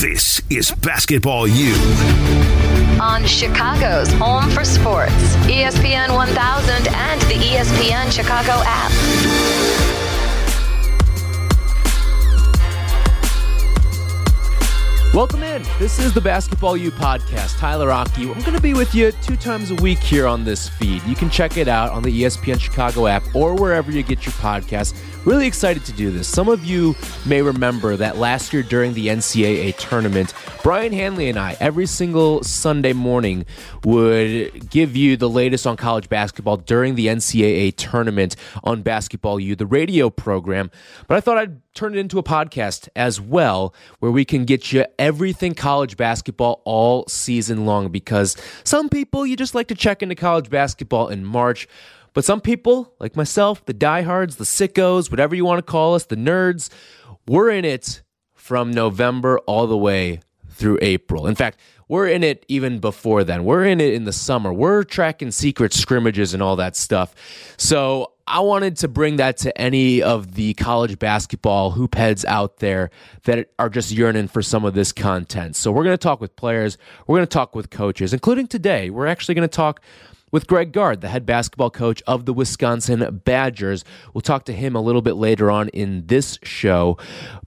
This is Basketball U. On Chicago's home for sports, ESPN 1000 and the ESPN Chicago app. Welcome in. This is the Basketball U podcast. Tyler Aki. I'm going to be with you two times a week here on this feed. You can check it out on the ESPN Chicago app or wherever you get your podcast. Really excited to do this. Some of you may remember that last year during the NCAA tournament, Brian Hanley and I, every single Sunday morning, would give you the latest on college basketball during the NCAA tournament on Basketball U, the radio program. But I thought I'd turn it into a podcast as well, where we can get you everything college basketball all season long because some people, you just like to check into college basketball in March. But some people, like myself, the diehards, the sickos, whatever you want to call us, the nerds, we're in it from November all the way through April. In fact, we're in it even before then. We're in it in the summer. We're tracking secret scrimmages and all that stuff. So I wanted to bring that to any of the college basketball hoop heads out there that are just yearning for some of this content. So we're going to talk with players, we're going to talk with coaches, including today. We're actually going to talk with Greg Gard, the head basketball coach of the Wisconsin Badgers. We'll talk to him a little bit later on in this show.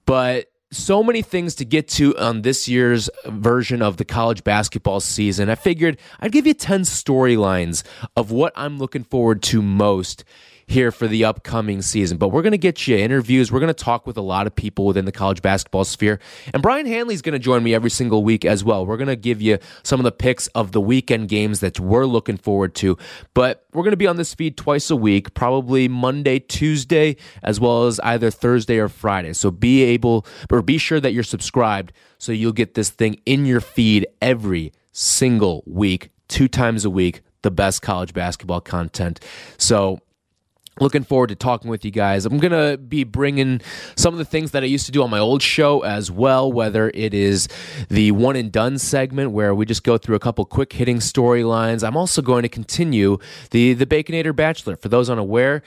But so many things to get to on this year's version of the college basketball season. I figured I'd give you 10 storylines of what I'm looking forward to most here for the upcoming season. But we're going to get you interviews. We're going to talk with a lot of people within the college basketball sphere. And Brian Hanley's going to join me every single week as well. We're going to give you some of the picks of the weekend games that we're looking forward to. But we're going to be on this feed twice a week, probably Monday, Tuesday, as well as either Thursday or Friday. So be able or be sure that you're subscribed so you'll get this thing in your feed every single week, two times a week, the best college basketball content. So looking forward to talking with you guys. I'm going to be bringing some of the things that I used to do on my old show as well, whether it is the one and done segment where we just go through a couple quick hitting storylines. I'm also going to continue the the Baconator Bachelor. For those unaware,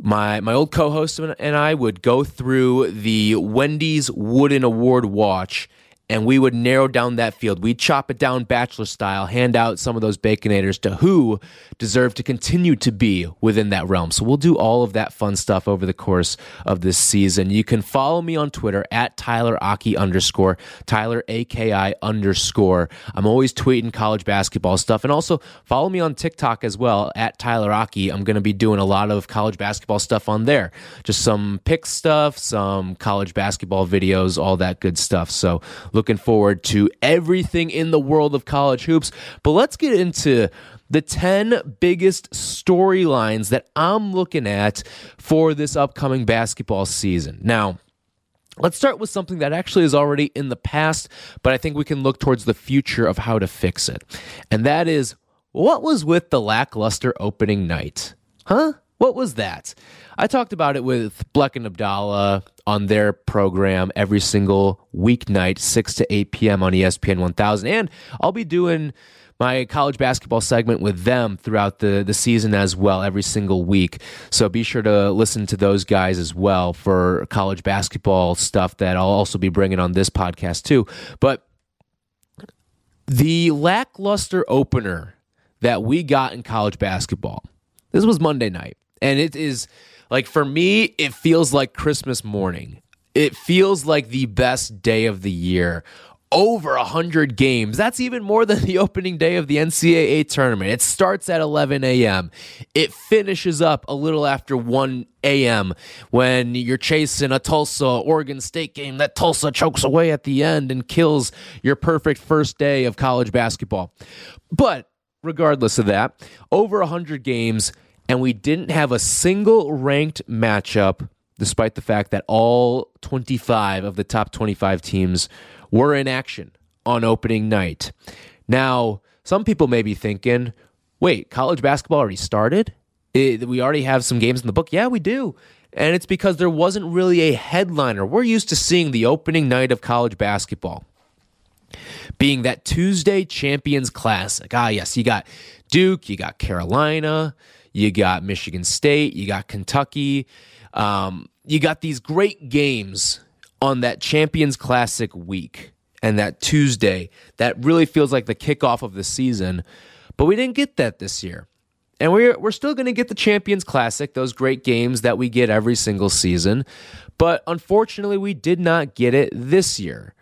my my old co-host and I would go through the Wendy's Wooden Award watch and we would narrow down that field. We'd chop it down bachelor style, hand out some of those baconators to who deserve to continue to be within that realm. So we'll do all of that fun stuff over the course of this season. You can follow me on Twitter at Tyler Aki underscore, Tyler AKI underscore. I'm always tweeting college basketball stuff. And also follow me on TikTok as well at Tyler Aki. I'm going to be doing a lot of college basketball stuff on there. Just some pick stuff, some college basketball videos, all that good stuff. So looking forward to everything in the world of college hoops. But let's get into the 10 biggest storylines that I'm looking at for this upcoming basketball season. Now, Let's start with something that actually is already in the past, but I think we can look towards the future of how to fix it. And that is what was with the lackluster opening night? Huh? What was that? I talked about it with Bleck and Abdallah on their program every single weeknight, 6 to 8 p.m. on ESPN 1000. And I'll be doing my college basketball segment with them throughout the, the season as well, every single week. So be sure to listen to those guys as well for college basketball stuff that I'll also be bringing on this podcast too. But the lackluster opener that we got in college basketball, this was Monday night. And it is like for me, it feels like Christmas morning. It feels like the best day of the year. Over 100 games. That's even more than the opening day of the NCAA tournament. It starts at 11 a.m. It finishes up a little after 1 a.m. when you're chasing a Tulsa Oregon State game that Tulsa chokes away at the end and kills your perfect first day of college basketball. But regardless of that, over 100 games and we didn't have a single ranked matchup, despite the fact that all 25 of the top 25 teams were in action on opening night. Now, some people may be thinking, wait, college basketball already started? It, we already have some games in the book? Yeah, we do. And it's because there wasn't really a headliner. We're used to seeing the opening night of college basketball being that Tuesday Champions Classic. Ah, yes, you got Duke, you got Carolina, you got Michigan State, you got Kentucky. Um, you got these great games on that Champions Classic week. and that Tuesday that really feels like the kickoff of the season. But we didn't get that this year. And we're, we're still going to get the Champions Classic, those great games that we get every single season. But unfortunately, we did not get it this year.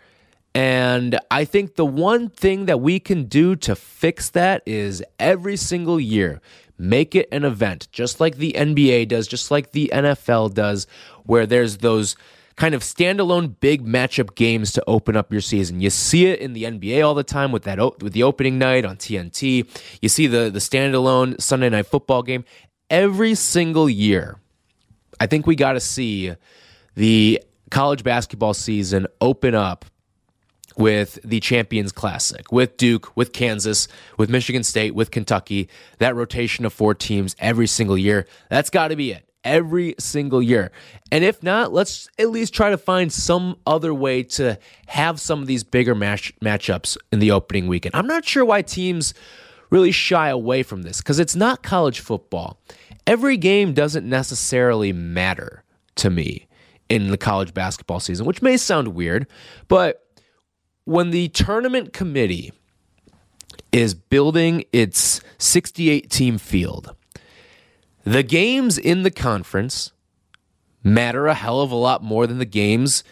And I think the one thing that we can do to fix that is every single year, make it an event, just like the NBA does, just like the NFL does, where there's those kind of standalone big matchup games to open up your season. You see it in the NBA all the time with that with the opening night on TNT. You see the the standalone Sunday night football game every single year. I think we got to see the college basketball season open up with the Champions Classic, with Duke, with Kansas, with Michigan State, with Kentucky, that rotation of four teams every single year. That's got to be it every single year. And if not, let's at least try to find some other way to have some of these bigger match matchups in the opening weekend. I'm not sure why teams really shy away from this because it's not college football. Every game doesn't necessarily matter to me in the college basketball season, which may sound weird, but when the tournament committee is building its 68 team field, the games in the conference matter a hell of a lot more than the games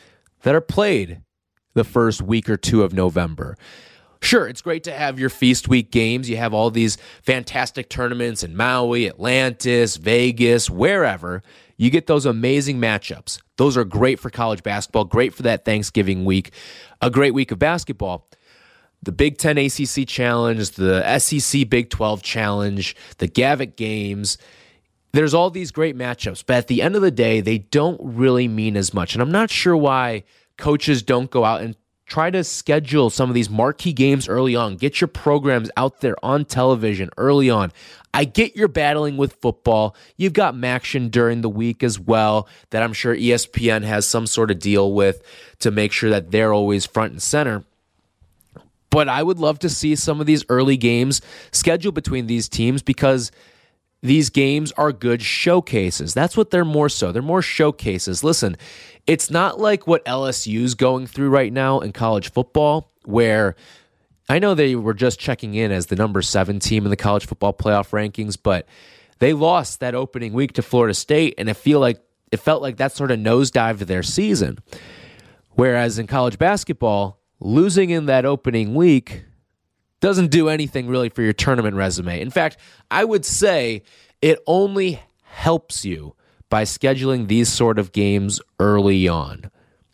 that are played the first week or two of November. Sure, it's great to have your feast week games. You have all these fantastic tournaments in Maui, Atlantis, Vegas, wherever. You get those amazing matchups. Those are great for college basketball, great for that Thanksgiving week, a great week of basketball. The Big Ten ACC Challenge, the SEC Big 12 Challenge, the Gavitt Games, there's all these great matchups, but at the end of the day, they don't really mean as much. And I'm not sure why coaches don't go out and try to schedule some of these marquee games early on. Get your programs out there on television early on. I get you're battling with football. You've got MACtion during the week as well, that I'm sure ESPN has some sort of deal with to make sure that they're always front and center. But I would love to see some of these early games scheduled between these teams because these games are good showcases. That's what they're more so. They're more showcases. Listen, it's not like what LSU's going through right now in college football, where I know they were just checking in as the number seven team in the college football playoff rankings, but they lost that opening week to Florida State, and I feel like it felt like that sort of nosedived their season. Whereas in college basketball, losing in that opening week doesn't do anything really for your tournament resume. In fact, I would say it only helps you by scheduling these sort of games early on.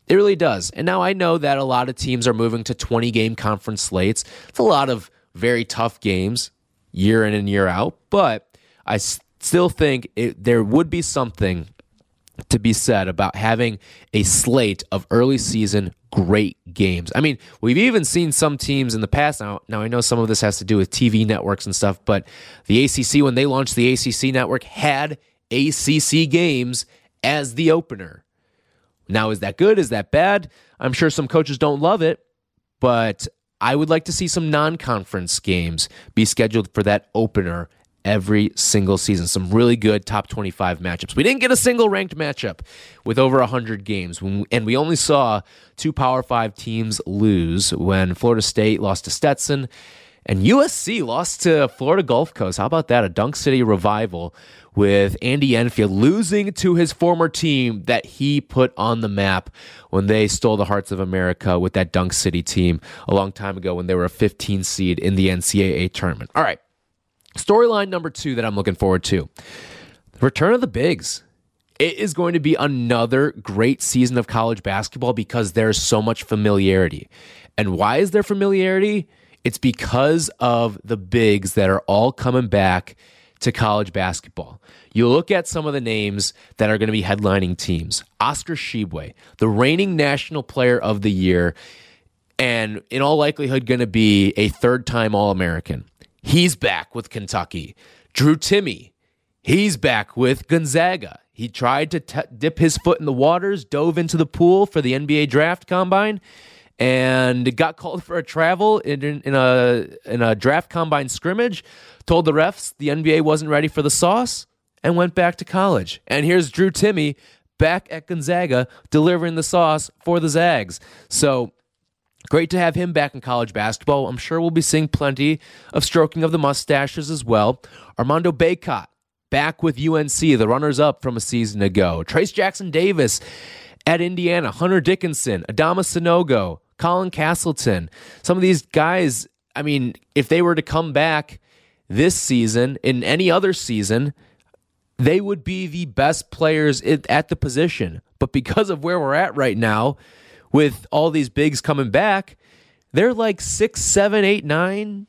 It really does. And now I know that a lot of teams are moving to 20 game conference slates. It's a lot of very tough games year in and year out, but I still think it, there would be something to be said about having a slate of early season great games. I mean, we've even seen some teams in the past. Now, now I know some of this has to do with TV networks and stuff, but the ACC, when they launched the ACC network, had ACC games as the opener. Now, is that good? Is that bad? I'm sure some coaches don't love it, but I would like to see some non conference games be scheduled for that opener every single season. Some really good top 25 matchups. We didn't get a single ranked matchup with over 100 games, and we only saw two Power Five teams lose when Florida State lost to Stetson and USC lost to Florida Gulf Coast. How about that? A Dunk City revival with Andy Enfield losing to his former team that he put on the map when they stole the hearts of America with that Dunk City team a long time ago when they were a 15 seed in the NCAA tournament. All right. Storyline number two that I'm looking forward to return of the bigs. It is going to be another great season of college basketball because there's so much familiarity. And why is there familiarity? It's because of the bigs that are all coming back to college basketball. You look at some of the names that are going to be headlining teams. Oscar Tshiebwe, the reigning national player of the year, and in all likelihood going to be a third time All American. He's back with Kentucky. Drew Timme, he's back with Gonzaga. He tried to t- dip his foot in the waters, dove into the pool for the NBA draft combine, and got called for a travel in, in, in, a in a draft combine scrimmage. Told the refs the NBA wasn't ready for the sauce, and went back to college. And here's Drew Timme back at Gonzaga delivering the sauce for the Zags. So Great to have him back in college basketball. I'm sure we'll be seeing plenty of stroking of the mustaches as well. Armando Bacot back with UNC, the runners up from a season ago. Trayce Jackson Davis at Indiana, Hunter Dickinson, Adama Sanogo, Colin Castleton. Some of these guys, I mean, if they were to come back this season, in any other season, they would be the best players at the position. But because of where we're at right now, with all these bigs coming back, they're like six, seven, eight, nine.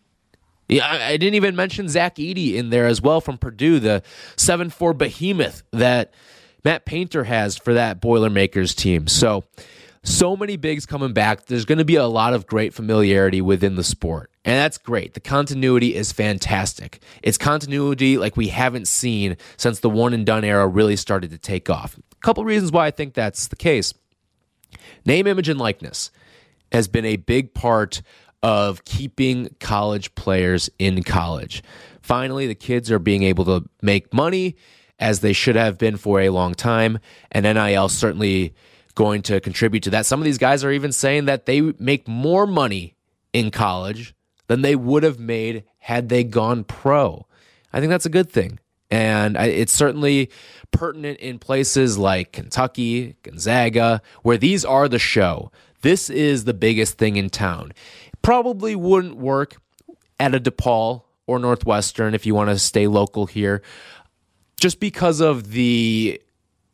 Yeah, I didn't even mention Zach Edey in there as well from Purdue, the seven four behemoth that Matt Painter has for that Boilermakers team. So, so many bigs coming back. There's going to be a lot of great familiarity within the sport. And that's great. The continuity is fantastic. It's continuity like we haven't seen since the one and done era really started to take off. A couple reasons why I think that's the case. Name, image, and likeness has been a big part of keeping college players in college. Finally, the kids are being able to make money as they should have been for a long time, and NIL certainly going to contribute to that. Some of these guys are even saying that they make more money in college than they would have made had they gone pro. I think that's a good thing. And it's certainly pertinent in places like Kentucky, Gonzaga, where these are the show. This is the biggest thing in town. Probably wouldn't work at a DePaul or Northwestern if you want to stay local here, just because of the.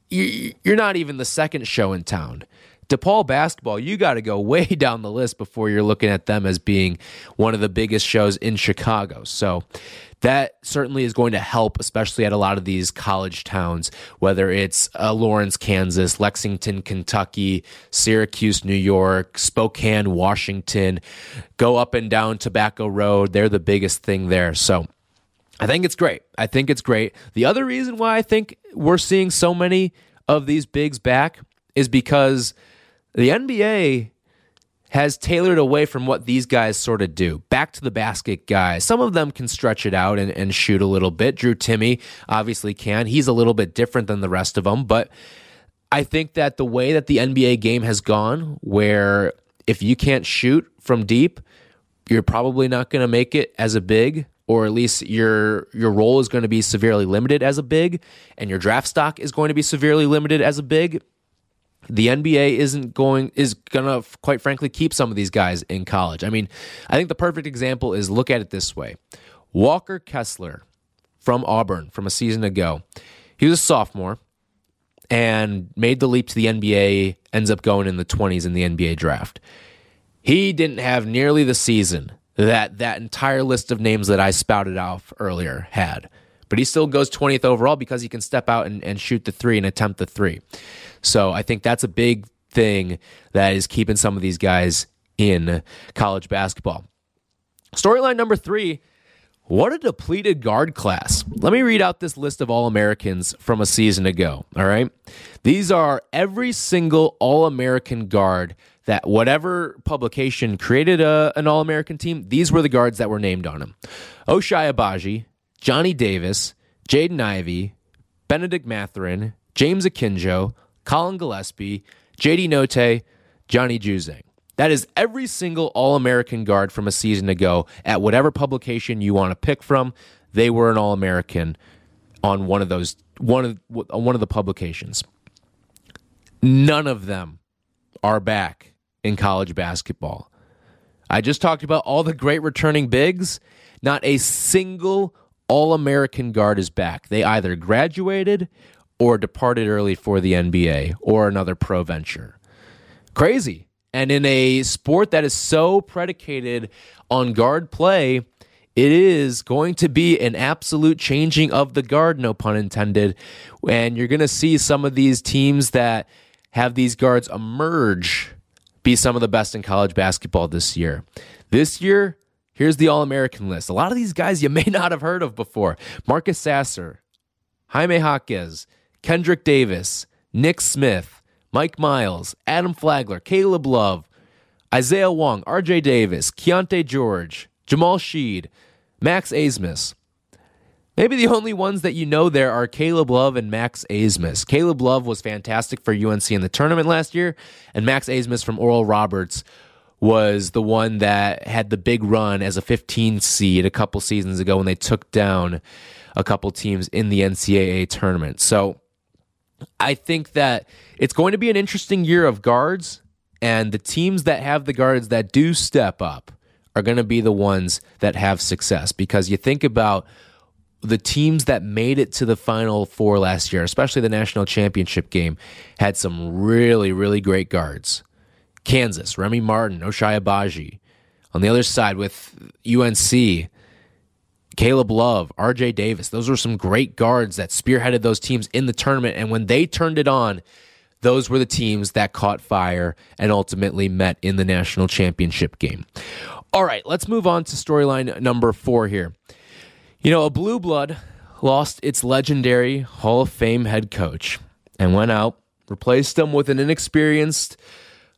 You're not even the second show in town. DePaul basketball, you got to go way down the list before you're looking at them as being one of the biggest shows in Chicago. So that certainly is going to help, especially at a lot of these college towns, whether it's uh, Lawrence, Kansas, Lexington, Kentucky, Syracuse, New York, Spokane, Washington, go up and down Tobacco Road. They're the biggest thing there. So I think it's great. I think it's great. The other reason why I think we're seeing so many of these bigs back is because the NBA has tailored away from what these guys sort of do. Back to the basket guys. Some of them can stretch it out and, and shoot a little bit. Drew Timme obviously can. He's a little bit different than the rest of them, but I think that the way that the NBA game has gone, where if you can't shoot from deep, you're probably not going to make it as a big, or at least your your role is going to be severely limited as a big, and your draft stock is going to be severely limited as a big the NBA isn't going is gonna quite frankly keep some of these guys in college. I mean, I think the perfect example is look at it this way: Walker Kessler from Auburn from a season ago. He was a sophomore and made the leap to the NBA. Ends up going in the twenties in the NBA draft. He didn't have nearly the season that that entire list of names that I spouted off earlier had. But he still goes 20th overall because he can step out and, and shoot the three and attempt the three. So I think that's a big thing that is keeping some of these guys in college basketball. Storyline number three what a depleted guard class. Let me read out this list of All Americans from a season ago. All right. These are every single All American guard that whatever publication created a, an All American team, these were the guards that were named on them Ochai Agbaji, Johnny Davis, Jaden Ivey, Benedict Mathurin, James Akinjo, Collin Gillespie, JD Notae, Johnny Juzang. That is every single All American guard from a season ago at whatever publication you want to pick from. They were an All American on one of those one of one of the publications. None of them are back in college basketball. I just talked about all the great returning bigs. Not a single All American guard is back. They either graduated or departed early for the NBA or another pro venture. Crazy. And in a sport that is so predicated on guard play, it is going to be an absolute changing of the guard, no pun intended. And you're going to see some of these teams that have these guards emerge be some of the best in college basketball this year. This year, here's the All American list. A lot of these guys you may not have heard of before Marcus Sasser, Jaime Jaquez, Kendrick Davis, Nick Smith, Mike Miles, Adam Flagler, Caleb Love, Isaiah Wong, RJ Davis, Keyonte George, Jamal Shead, Max Abmas. Maybe the only ones that you know there are Caleb Love and Max Abmas. Caleb Love was fantastic for UNC in the tournament last year, and Max Abmas from Oral Roberts was the one that had the big run as a 15 seed a couple seasons ago when they took down a couple teams in the NCAA tournament. So I think that it's going to be an interesting year of guards, and the teams that have the guards that do step up are going to be the ones that have success because you think about the teams that made it to the final four last year, especially the national championship game, had some really, really great guards. Kansas, Remy Martin, Ochai Agbaji. On the other side with UNC, Caleb Love, RJ Davis. Those were some great guards that spearheaded those teams in the tournament. And when they turned it on, those were the teams that caught fire and ultimately met in the national championship game. All right, let's move on to storyline number four here. You know, a blue blood lost its legendary Hall of Fame head coach and went out, replaced him with an inexperienced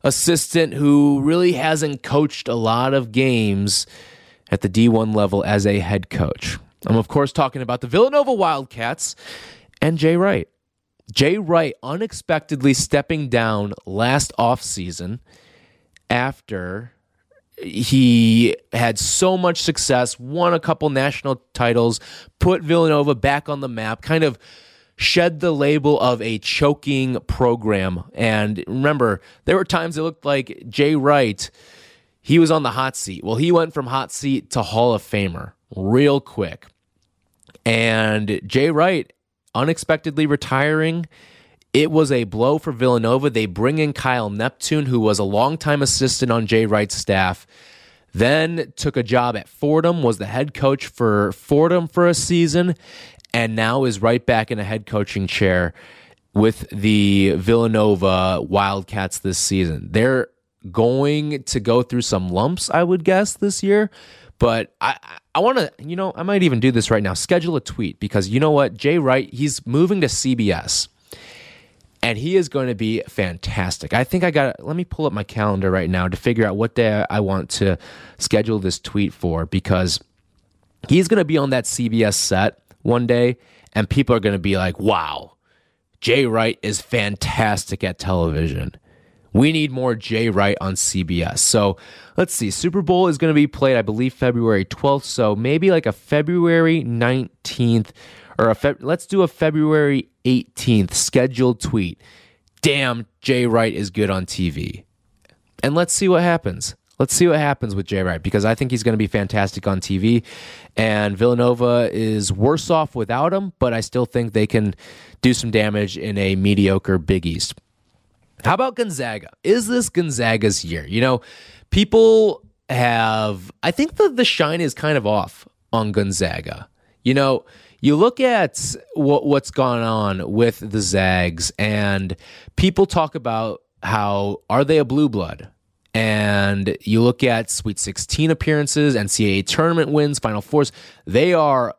assistant who really hasn't coached a lot of games at the D1 level as a head coach. I'm, of course, talking about the Villanova Wildcats and Jay Wright. Jay Wright unexpectedly stepping down last offseason after he had so much success, won a couple national titles, put Villanova back on the map, kind of shed the label of a choking program. And remember, there were times it looked like Jay Wright, he was on the hot seat. Well, he went from hot seat to Hall of Famer real quick. And Jay Wright unexpectedly retiring. It was a blow for Villanova. They bring in Kyle Neptune, who was a longtime assistant on Jay Wright's staff. Then took a job at Fordham, was the head coach for Fordham for a season, and now is right back in a head coaching chair with the Villanova Wildcats this season. They're going to go through some lumps, I would guess, this year. But I, I want to, you know, I might even do this right now. Schedule a tweet because you know what? Jay Wright, he's moving to CBS and he is going to be fantastic. I think I got, let me pull up my calendar right now to figure out what day I want to schedule this tweet for because he's going to be on that CBS set one day, and people are going to be like, wow, Jay Wright is fantastic at television. We need more Jay Wright on CBS. So let's see. Super Bowl is going to be played, I believe, February 12th. So maybe like a February 19th or a Fe- let's do a February 18th scheduled tweet. Damn, Jay Wright is good on TV. And let's see what happens. Let's see what happens with Jay Wright because I think he's going to be fantastic on TV. And Villanova is worse off without him, but I still think they can do some damage in a mediocre Big East. How about Gonzaga? Is this Gonzaga's year? You know, people have, I think the, the shine is kind of off on Gonzaga. You know, you look at what, what's gone on with the Zags, and people talk about how are they a blue blood? And you look at Sweet 16 appearances, NCAA tournament wins, Final Fours, they are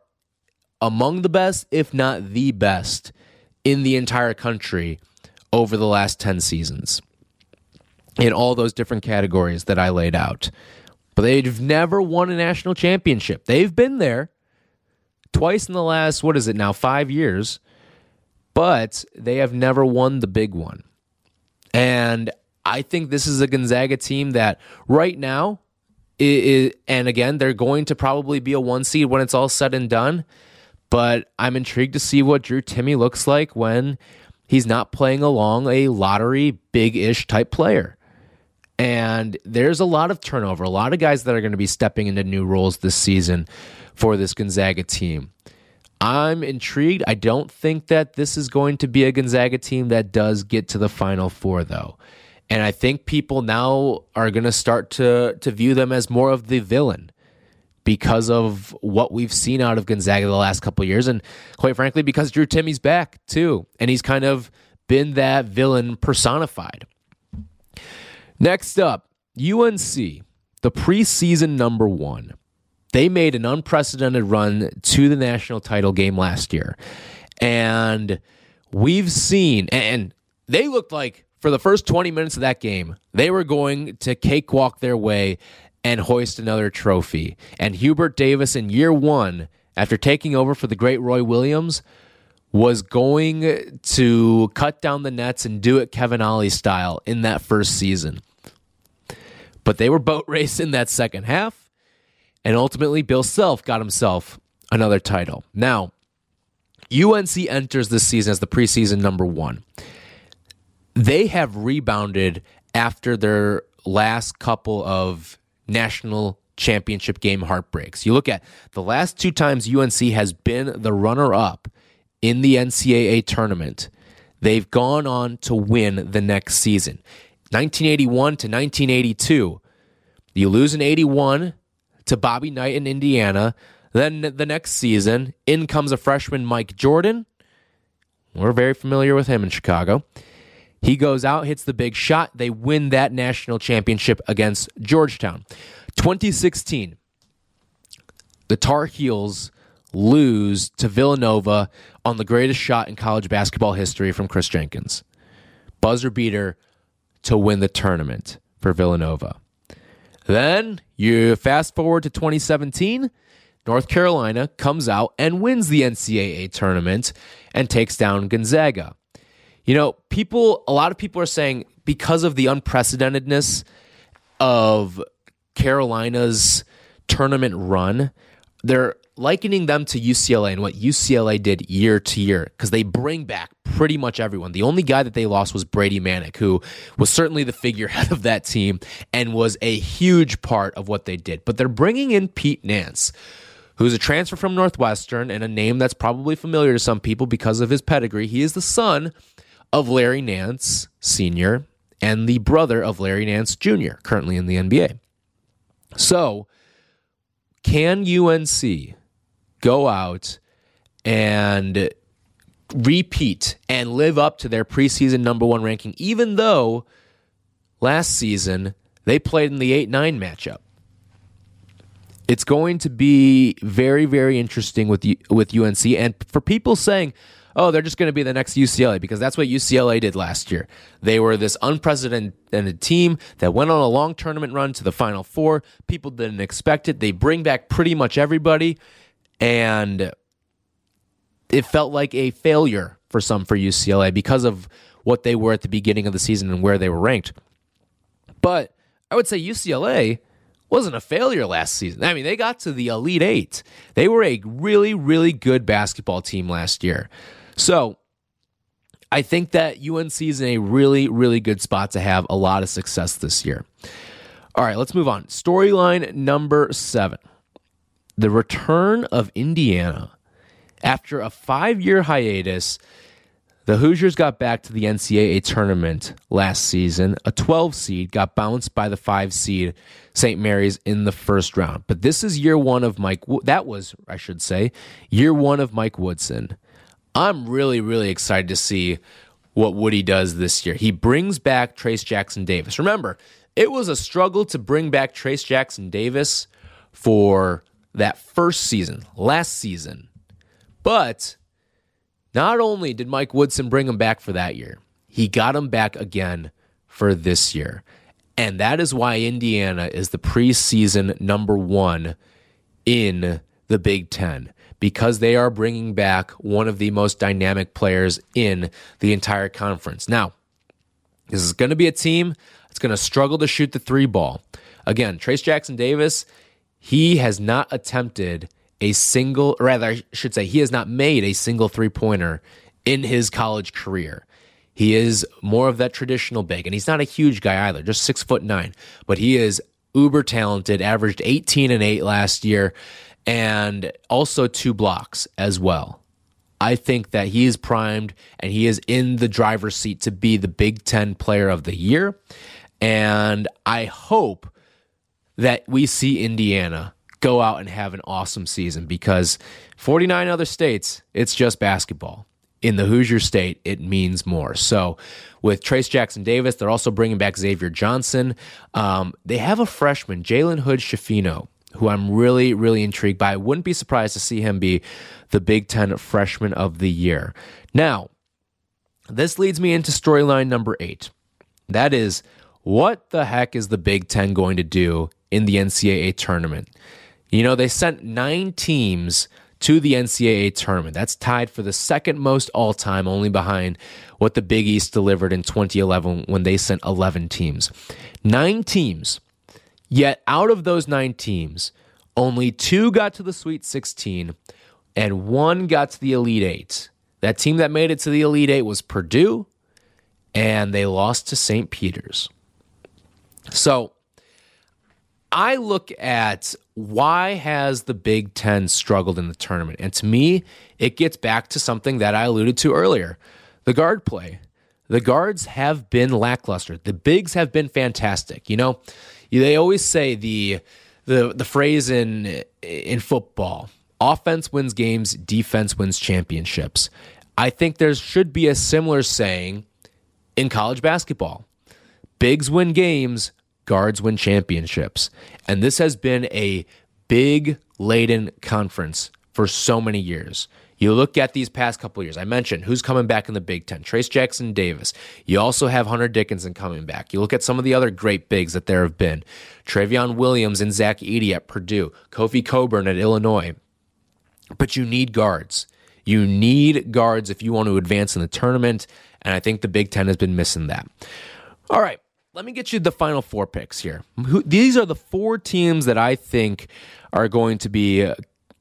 among the best, if not the best, in the entire country over the last 10 seasons in all those different categories that I laid out. But they've never won a national championship. They've been there twice in the last, what is it now, five years, but they have never won the big one. And I think this is a Gonzaga team that right now, and again, they're going to probably be a one seed when it's all said and done. But I'm intrigued to see what Drew Timme looks like when he's not playing along a lottery big ish type player. And there's a lot of turnover, a lot of guys that are going to be stepping into new roles this season for this Gonzaga team. I'm intrigued. I don't think that this is going to be a Gonzaga team that does get to the Final Four, though. And I think people now are going to start to to view them as more of the villain because of what we've seen out of Gonzaga the last couple years, and quite frankly, because Drew Timme's back too, and he's kind of been that villain personified. Next up, UNC, the preseason number one. They made an unprecedented run to the national title game last year. And we've seen, and they looked like for the first 20 minutes of that game, they were going to cakewalk their way and hoist another trophy. And Hubert Davis in year one, after taking over for the great Roy Williams, was going to cut down the nets and do it Kevin Ollie style in that first season. But they were boat racing that second half, and ultimately Bill Self got himself another title. Now, UNC enters this season as the preseason number one. They have rebounded after their last couple of national championship game heartbreaks. You look at the last two times UNC has been the runner up in the NCAA tournament, they've gone on to win the next season. 1981 to 1982, you lose in 81 to Bobby Knight in Indiana. Then the next season, in comes a freshman, Mike Jordan. We're very familiar with him in Chicago. He goes out, hits the big shot. They win that national championship against Georgetown. 2016, the Tar Heels lose to Villanova on the greatest shot in college basketball history from Kris Jenkins. Buzzer beater to win the tournament for Villanova. Then you fast forward to 2017. North Carolina comes out and wins the NCAA tournament and takes down Gonzaga. You know, people, a lot of people are saying because of the unprecedentedness of Carolina's tournament run, they're likening them to UCLA and what UCLA did year to year because they bring back pretty much everyone. The only guy that they lost was Brady Manek, who was certainly the figurehead of that team and was a huge part of what they did. But they're bringing in Pete Nance who's a transfer from Northwestern and a name that's probably familiar to some people because of his pedigree. He is the son of Larry Nance Sr. and the brother of Larry Nance Jr., currently in the NBA. So, can UNC go out and repeat and live up to their preseason number one ranking, even though last season they played in the 8 9 matchup? It's going to be very, very interesting with with UNC, and for people saying, "Oh, they're just going to be the next UCLA," because that's what UCLA did last year. They were this unprecedented team that went on a long tournament run to the Final Four. People didn't expect it. They bring back pretty much everybody, and it felt like a failure for some for UCLA because of what they were at the beginning of the season and where they were ranked. But I would say UCLA wasn't a failure last season. I mean, they got to the Elite Eight. They were a really, really good basketball team last year. So I think that UNC is in a really, really good spot to have a lot of success this year. All right, let's move on. Storyline number seven the return of Indiana. After a five year hiatus, the Hoosiers got back to the NCAA tournament last season. A 12 seed got bounced by the 5 seed St. Mary's in the first round. But this is year 1 of Mike that was, I should say, year 1 of Mike Woodson. I'm really really excited to see what Woody does this year. He brings back Trayce Jackson Davis. Remember, it was a struggle to bring back Trayce Jackson Davis for that first season, last season. But not only did Mike Woodson bring him back for that year, he got him back again for this year. And that is why Indiana is the preseason number one in the Big Ten because they are bringing back one of the most dynamic players in the entire conference. Now, this is going to be a team that's going to struggle to shoot the three ball. Again, Trayce Jackson Davis, he has not attempted a single, rather, I should say, he has not made a single three pointer in his college career. He is more of that traditional big, and he's not a huge guy either, just six foot nine, but he is uber talented, averaged 18 and 8 last year, and also two blocks as well. I think that he is primed and he is in the driver's seat to be the Big Ten player of the year. And I hope that we see Indiana go out and have an awesome season because 49 other states, it's just basketball. In the Hoosier state, it means more. So, with Trayce Jackson Davis, they're also bringing back Xavier Johnson. Um, they have a freshman, Jalen Hood Schifino, who I'm really, really intrigued by. I wouldn't be surprised to see him be the Big Ten freshman of the year. Now, this leads me into storyline number eight. That is, what the heck is the Big Ten going to do in the NCAA tournament? You know, they sent nine teams to the NCAA tournament. That's tied for the second most all time, only behind what the Big East delivered in 2011 when they sent 11 teams. Nine teams Yet out of those nine teams, only two got to the Sweet 16 and one got to the Elite Eight. That team that made it to the Elite Eight was Purdue, and they lost to St. Peter's. So I look at why has the Big Ten struggled in the tournament? And to me, it gets back to something that I alluded to earlier the guard play. The guards have been lackluster. The bigs have been fantastic. You know, they always say the the the phrase in in football, offense wins games, defense wins championships. I think there should be a similar saying in college basketball. Bigs win games, guards win championships. And this has been a big laden conference for so many years. You look at these past couple years. I mentioned who's coming back in the Big Ten. Trayce Jackson Davis. You also have Hunter Dickinson coming back. You look at some of the other great bigs that there have been. Trevion Williams and Zach Edey at Purdue. Kofi Cockburn at Illinois. But you need guards. You need guards if you want to advance in the tournament. And I think the Big Ten has been missing that. All right. Let me get you the final four picks here. These are the four teams that I think are going to be uh,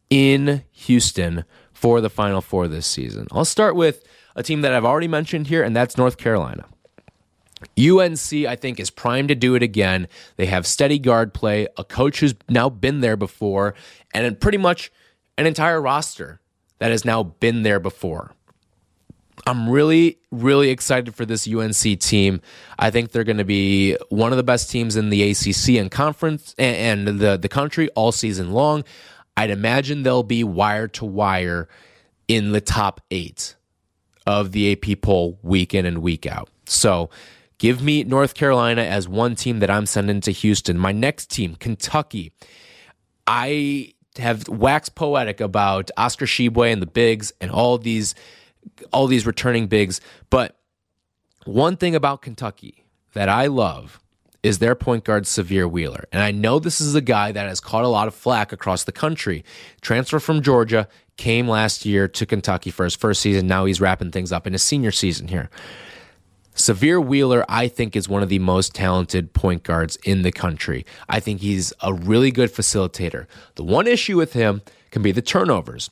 in Houston for the Final Four this season. I'll start with a team that I've already mentioned here, and that's North Carolina. UNC, I think, is primed to do it again. They have steady guard play, a coach who's now been there before, and pretty much an entire roster that has now been there before. I'm really, really excited for this UNC team. I think they're going to be one of the best teams in the ACC and conference and, the, the country all season long. I'd imagine they'll be wire to wire in the top eight of the AP poll week in and week out. So give me North Carolina as one team that I'm sending to Houston. My next team, Kentucky. I have waxed poetic about Oscar Tshiebwe and the bigs and all these all these returning bigs, but one thing about Kentucky that I love is their point guard Sahvir Wheeler. And I know this is a guy that has caught a lot of flack across the country. Transfer from Georgia, came last year to Kentucky for his first season. Now he's wrapping things up in his senior season here. Sahvir Wheeler, I think, is one of the most talented point guards in the country. I think he's a really good facilitator. The one issue with him can be the turnovers.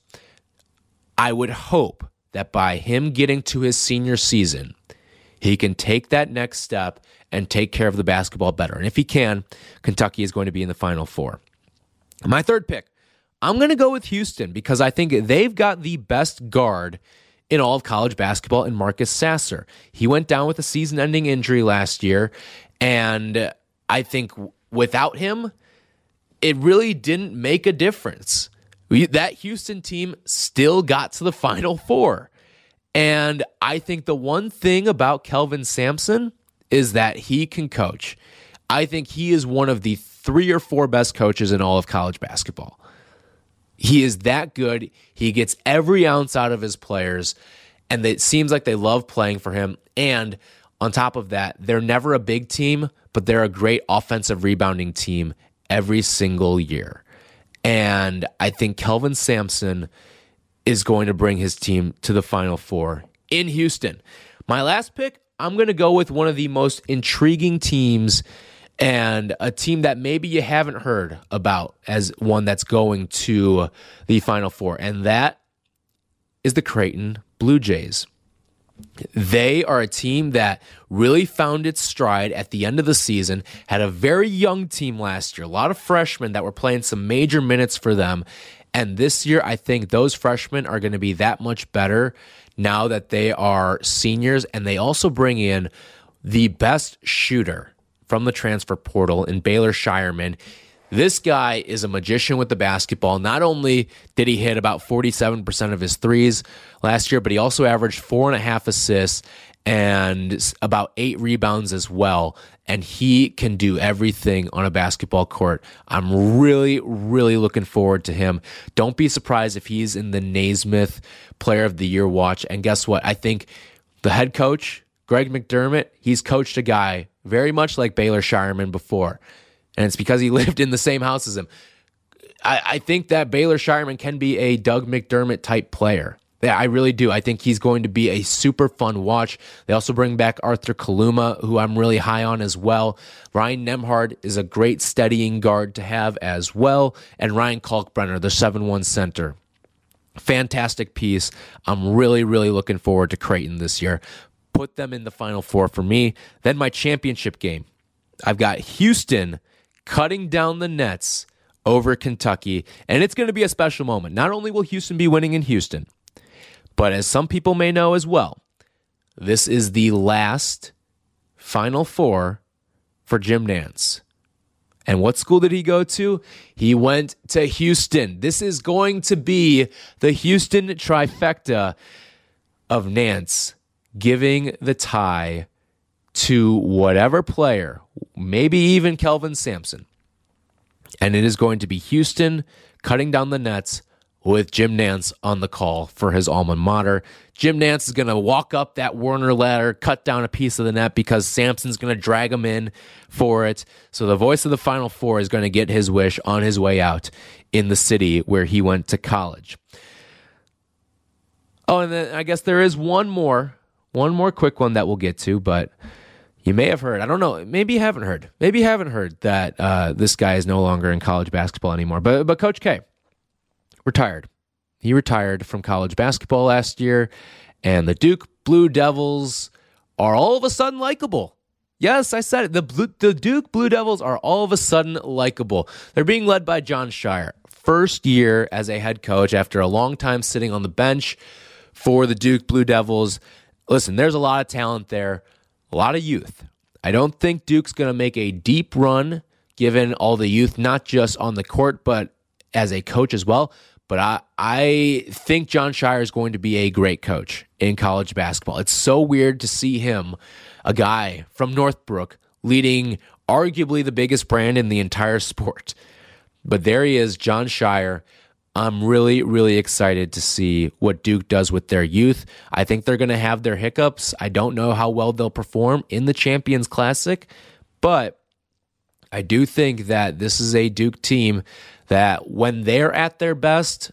I would hope that by him getting to his senior season, he can take that next step and take care of the basketball better. And if he can, Kentucky is going to be in the Final Four. My third pick, I'm going to go with Houston because I think they've got the best guard in all of college basketball in Marcus Sasser. He went down with a season ending injury last year. And I think without him, it really didn't make a difference. that Houston team still got to the Final Four. And I think the one thing about Kelvin Sampson is that he can coach. I think he is one of the three or four best coaches in all of college basketball. He is that good. He gets every ounce out of his players, and it seems like they love playing for him. And on top of that, they're never a big team, but they're a great offensive rebounding team every single year. And I think Kelvin Sampson is going to bring his team to the Final Four in Houston. My last pick, I'm going to go with one of the most intriguing teams and a team that maybe you haven't heard about as one that's going to the Final Four, and that is the Creighton Blue Jays. They are a team that really found its stride at the end of the season, had a very young team last year, a lot of freshmen that were playing some major minutes for them. And this year, I think those freshmen are going to be that much better now that they are seniors, and they also bring in the best shooter from the transfer portal in Baylor Scheierman. This guy is a magician with the basketball. Not only did he hit about 47% of his threes last year, but he also averaged four and a half assists and about eight rebounds as well. And he can do everything on a basketball court. I'm really, really looking forward to him. Don't be surprised if he's in the Naismith Player of the Year watch. And guess what? I think the head coach, Greg McDermott, he's coached a guy very much like Baylor Scheierman before. And it's because he lived in the same house as him. I, think that Baylor Scheierman can be a Doug McDermott type player. Yeah, I really do. I think he's going to be a super fun watch. They also bring back Arthur Kaluma, who I'm really high on as well. Ryan Nembhard is a great steadying guard to have as well. And Ryan Kalkbrenner, the 7 1 center. Fantastic piece. I'm really, really looking forward to Creighton this year. Put them in the final four for me. Then my championship game. I've got Houston cutting down the nets over Kentucky, and it's going to be a special moment. Not only will Houston be winning in Houston, but as some people may know as well, this is the last Final Four for Jim Nantz. And what school did he go to? He went to Houston. This is going to be the Houston trifecta of Nantz giving the tie to whatever player, maybe even Kelvin Sampson. And it is going to be Houston cutting down the nets with Jim Nantz on the call for his alma mater. Jim Nantz is going to walk up that Werner ladder, cut down a piece of the net because Sampson's going to drag him in for it. So the voice of the Final Four is going to get his wish on his way out in the city where he went to college. Oh, and then I guess there is one more, one more quick one that we'll get to, but you may have heard. I don't know. Maybe you haven't heard. Maybe you haven't heard that uh, this guy is no longer in college basketball anymore. But but Coach K retired. He retired from college basketball last year, and the Duke Blue Devils are all of a sudden likable. Yes, I said it. The, Blue, the Duke Blue Devils are all of a sudden likable. They're being led by Jon Scheyer, First year as a head coach after a long time sitting on the bench for the Duke Blue Devils. Listen, there's a lot of talent there, a lot of youth. I don't think Duke's going to make a deep run given all the youth, not just on the court, but as a coach as well. But I, I think Jon Scheyer is going to be a great coach in college basketball. It's so weird to see him, a guy from Northbrook, leading arguably the biggest brand in the entire sport. But there he is, Jon Scheyer. I'm really, really excited to see what Duke does with their youth. I think they're going to have their hiccups. I don't know how well they'll perform in the Champions Classic, but I do think that this is a Duke team that when they're at their best,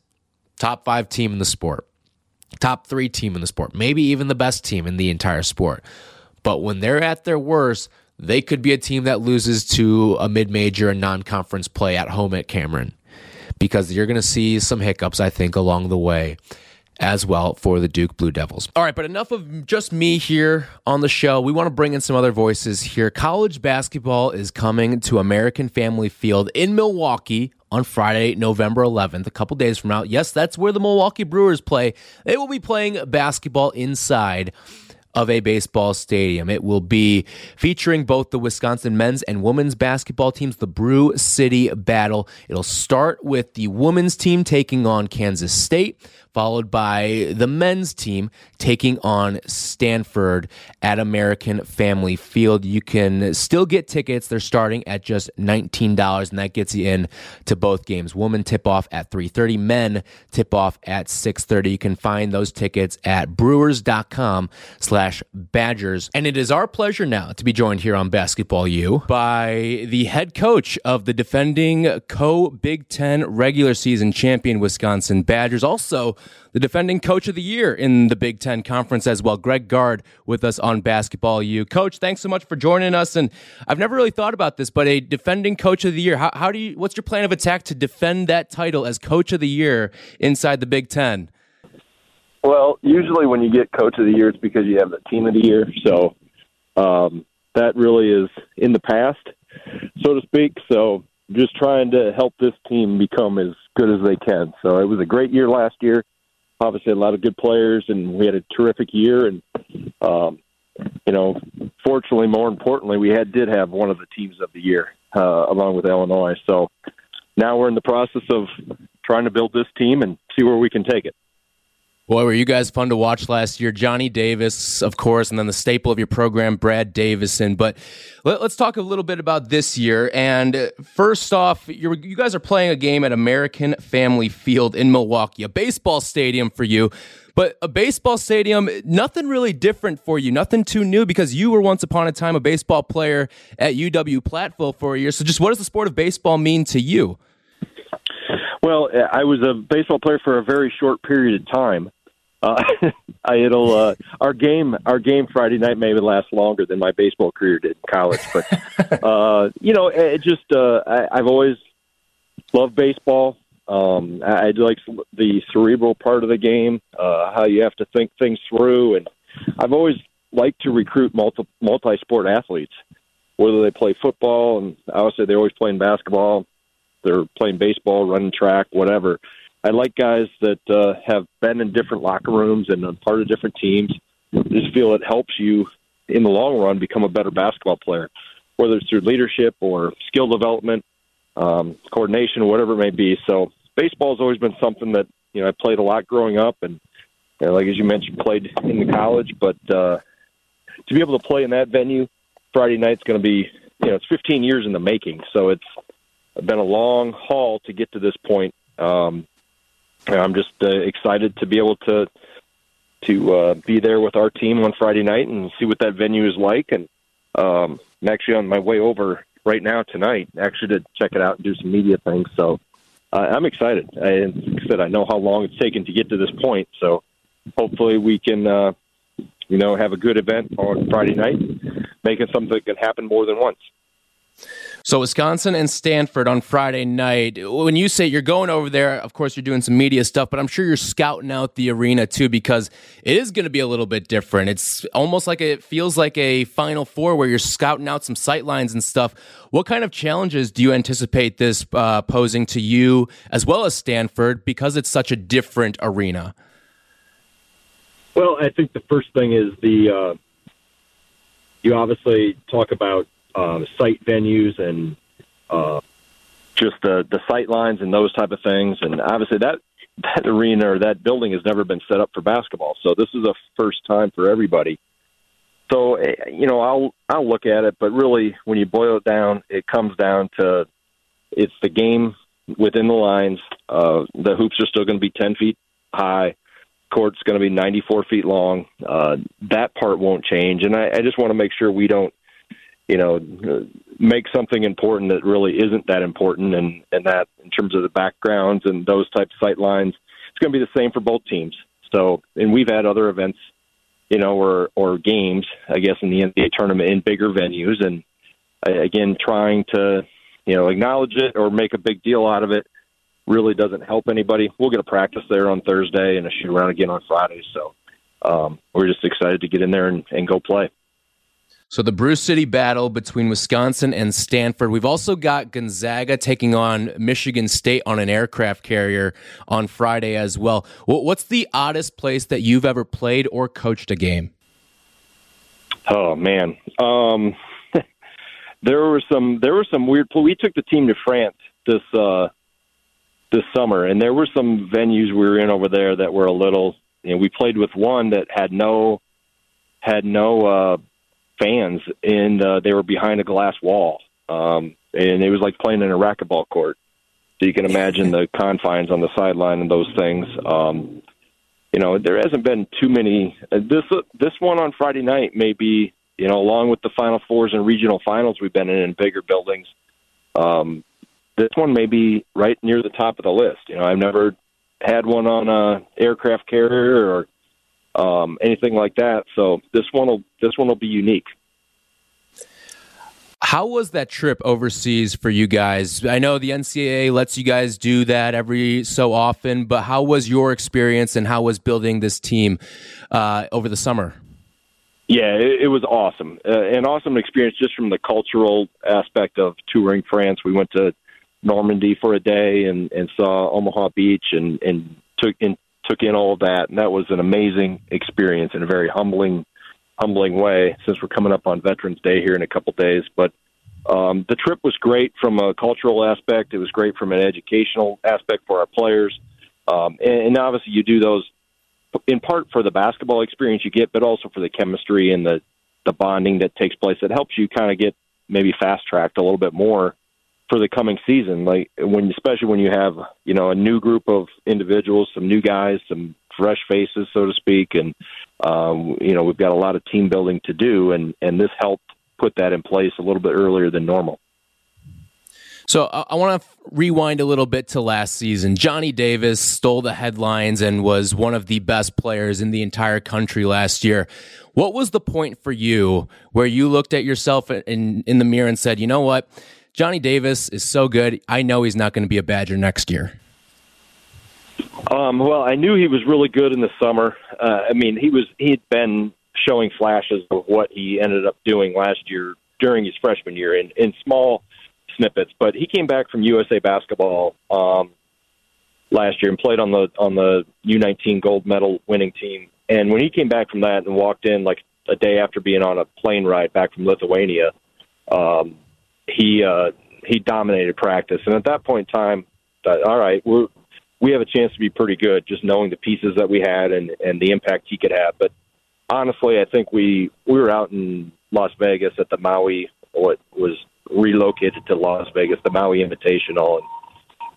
top five team in the sport, top three team in the sport, maybe even the best team in the entire sport. But when they're at their worst, they could be a team that loses to a mid major and non conference play at home at Cameron because you're going to see some hiccups, I think, along the way as well for the Duke Blue Devils. All right, but enough of just me here on the show. We want to bring in some other voices here. College basketball is coming to American Family Field in Milwaukee on Friday, November 11th, a couple days from now. Yes, that's where the Milwaukee Brewers play. They will be playing basketball inside of a baseball stadium. It will be featuring both the Wisconsin men's and women's basketball teams, the Brew City Battle. It'll start with the women's team taking on Kansas State followed by the men's team taking on Stanford at American Family Field. You can still get tickets. They're starting at just $19 and that gets you in to both games. Women tip off at 3:30, men tip off at 6:30. You can find those tickets at brewers.com/badgers. And it is our pleasure now to be joined here on Basketball U by the head coach of the defending co Big 10 regular season champion Wisconsin Badgers. Also the defending coach of the year in the Big Ten Conference as well. Greg Gard with us on Basketball U. Coach, thanks so much for joining us. And I've never really thought about this, but a defending coach of the year, how, how do you, what's your plan of attack to defend that title as coach of the year inside the Big Ten? Well, usually when you get coach of the year, it's because you have the team of the year. So um, that really is in the past, so to speak. So just trying to help this team become as good as they can. So it was a great year last year. Obviously, a lot of good players, and we had a terrific year. And um, you know, fortunately, more importantly, we had did have one of the teams of the year uh, along with Illinois. So now we're in the process of trying to build this team and see where we can take it. Boy, were you guys fun to watch last year. Johnny Davis, of course, and then the staple of your program, Brad Davison. But let, us talk a little bit about this year. And uh, first off, you guys are playing a game at American Family Field in Milwaukee, a baseball stadium for you. But a baseball stadium, nothing really different for you, nothing too new because you were once upon a time a baseball player at UW Platteville for a year. So just what does the sport of baseball mean to you? Well, I was a baseball player for a very short period of time uh, it'll uh, our game our game Friday night maybe last longer than my baseball career did in college. But uh, you know, it just uh, I, I've always loved baseball. Um, I, I like the cerebral part of the game, uh, how you have to think things through, and I've always liked to recruit multi multi sport athletes, whether they play football and i obviously they're always playing basketball, they're playing baseball, running track, whatever. I like guys that uh, have been in different locker rooms and are part of different teams. I just feel it helps you in the long run become a better basketball player, whether it's through leadership or skill development, um, coordination, whatever it may be. So baseball has always been something that you know I played a lot growing up, and you know, like as you mentioned, played in the college. But uh, to be able to play in that venue Friday night's going to be you know it's 15 years in the making, so it's been a long haul to get to this point. Um, I'm just uh, excited to be able to to uh, be there with our team on Friday night and see what that venue is like. And um, I'm actually on my way over right now tonight, actually to check it out and do some media things. So uh, I'm excited. I, like I said, I know how long it's taken to get to this point. So hopefully we can, uh, you know, have a good event on Friday night, making something that can happen more than once. So Wisconsin and Stanford on Friday night. When you say you're going over there, of course you're doing some media stuff, but I'm sure you're scouting out the arena too because it is going to be a little bit different. It's almost like it feels like a Final Four where you're scouting out some sight lines and stuff. What kind of challenges do you anticipate this uh, posing to you as well as Stanford because it's such a different arena? Well, I think the first thing is the uh, you obviously talk about uh, site venues and uh, just the the sight lines and those type of things. And obviously that that arena or that building has never been set up for basketball, so this is a first time for everybody. So eh, you know, I'll I'll look at it, but really, when you boil it down, it comes down to it's the game within the lines. Uh, the hoops are still going to be ten feet high. Court's going to be 94 feet long. Uh, that part won't change, and I, I just want to make sure we don't you know, make something important that really isn't that important, and and that in terms of the backgrounds and those types of sight lines, it's going to be the same for both teams. So, and we've had other events, you know, or or games, I guess, in the NBA tournament in bigger venues, and again, trying to, you know, acknowledge it or make a big deal out of it really doesn't help anybody. We'll get a practice there on Thursday and a shoot around again on Friday. So um, we're just excited to get in there and, and go play. So the Brew City battle between Wisconsin and Stanford. We've also got Gonzaga taking on Michigan State on an aircraft carrier on Friday as well. What's the oddest place that you've ever played or coached a game? Oh man, um, there were some there were some weird. We took the team to France this uh, this summer, and there were some venues we were in over there that were a little. You know, we played with one that had no had no uh, fans, and uh, they were behind a glass wall, um, and it was like playing in a racquetball court. So you can imagine the confines on the sideline and those things. Um, you know, there hasn't been too many. Uh, this uh, this one on Friday night may be, you know, along with the Final Fours and regional finals we've been in in bigger buildings. Um, this one may be right near the top of the list. You know, I've never had one on a aircraft carrier or um, anything like that. So this one will this one will be unique. How was that trip overseas for you guys? I know the NCAA lets you guys do that every so often, but how was your experience and how was building this team uh, over the summer? Yeah, it, it was awesome. Uh, an awesome experience just from the cultural aspect of touring France. We went to Normandy for a day and, and saw Omaha Beach and, and took in took in all of that, and that was an amazing experience in a very humbling, humbling way. Since we're coming up on Veterans Day here in a couple days, but um, the trip was great from a cultural aspect. It was great from an educational aspect for our players, um, and, and obviously you do those in part for the basketball experience you get, but also for the chemistry and the the bonding that takes place. It helps you kind of get maybe fast tracked a little bit more for the coming season. Like when, especially when you have you know a new group of individuals, some new guys, some fresh faces, so to speak, and um, you know we've got a lot of team building to do, and and this helped put that in place a little bit earlier than normal. So I want to rewind a little bit to last season. Johnny Davis stole the headlines and was one of the best players in the entire country last year. What was the point for you where you looked at yourself in in the mirror and said, "You know what? Johnny Davis is so good. I know he's not going to be a Badger next year." Um, well, I knew he was really good in the summer. Uh, I mean, he was he'd been showing flashes of what he ended up doing last year during his freshman year in in small snippets, but he came back from USA basketball um, last year and played on the on the U19 gold medal winning team. And when he came back from that and walked in like a day after being on a plane ride back from Lithuania, um, he uh, he dominated practice. And at that point in time, thought, all right, we're we have a chance to be pretty good, just knowing the pieces that we had and and the impact he could have. But honestly, I think we we were out in Las Vegas at the Maui, what was relocated to Las Vegas, the Maui Invitational,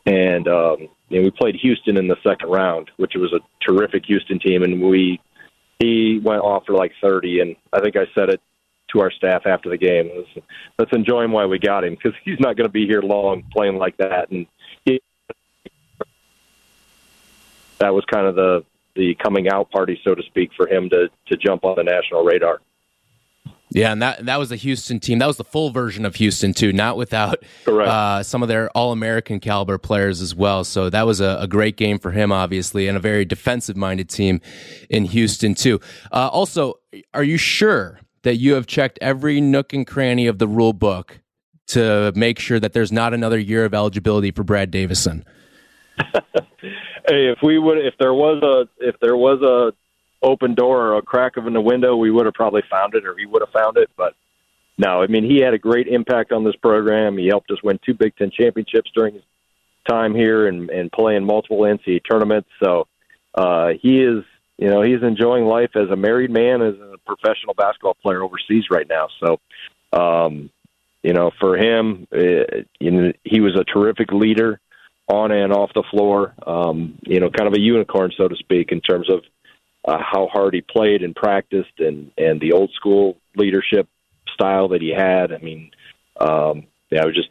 and, and um, know, we played Houston in the second round, which was a terrific Houston team, and we he went off for like 30, and I think I said it to our staff after the game. Was, Let's enjoy him while we got him because he's not going to be here long playing like that, and he, that was kind of the the coming out party, so to speak, for him to to jump on the national radar. Yeah, and that that was the Houston team. That was the full version of Houston too, not without uh, some of their All American caliber players as well. So that was a, a, great game for him, obviously, and a very defensive minded team in Houston too. Uh, also, are you sure that you have checked every nook and cranny of the rule book to make sure that there's not another year of eligibility for Brad Davison? hey, if we would, if there was a, if there was a open door or a crack of in the window, we would have probably found it, or he would have found it. But no, I mean, he had a great impact on this program. He helped us win two Big Ten championships during his time here and and play in multiple NCAA tournaments. So uh, he is, you know, he's enjoying life as a married man, as professional basketball player overseas right now. So, um, you know, for him, uh, you know, he was a terrific leader on and off the floor. Um, you know, kind of a unicorn, so to speak, in terms of uh, how hard he played and practiced and and the old school leadership style that he had. I mean, um, yeah, I was just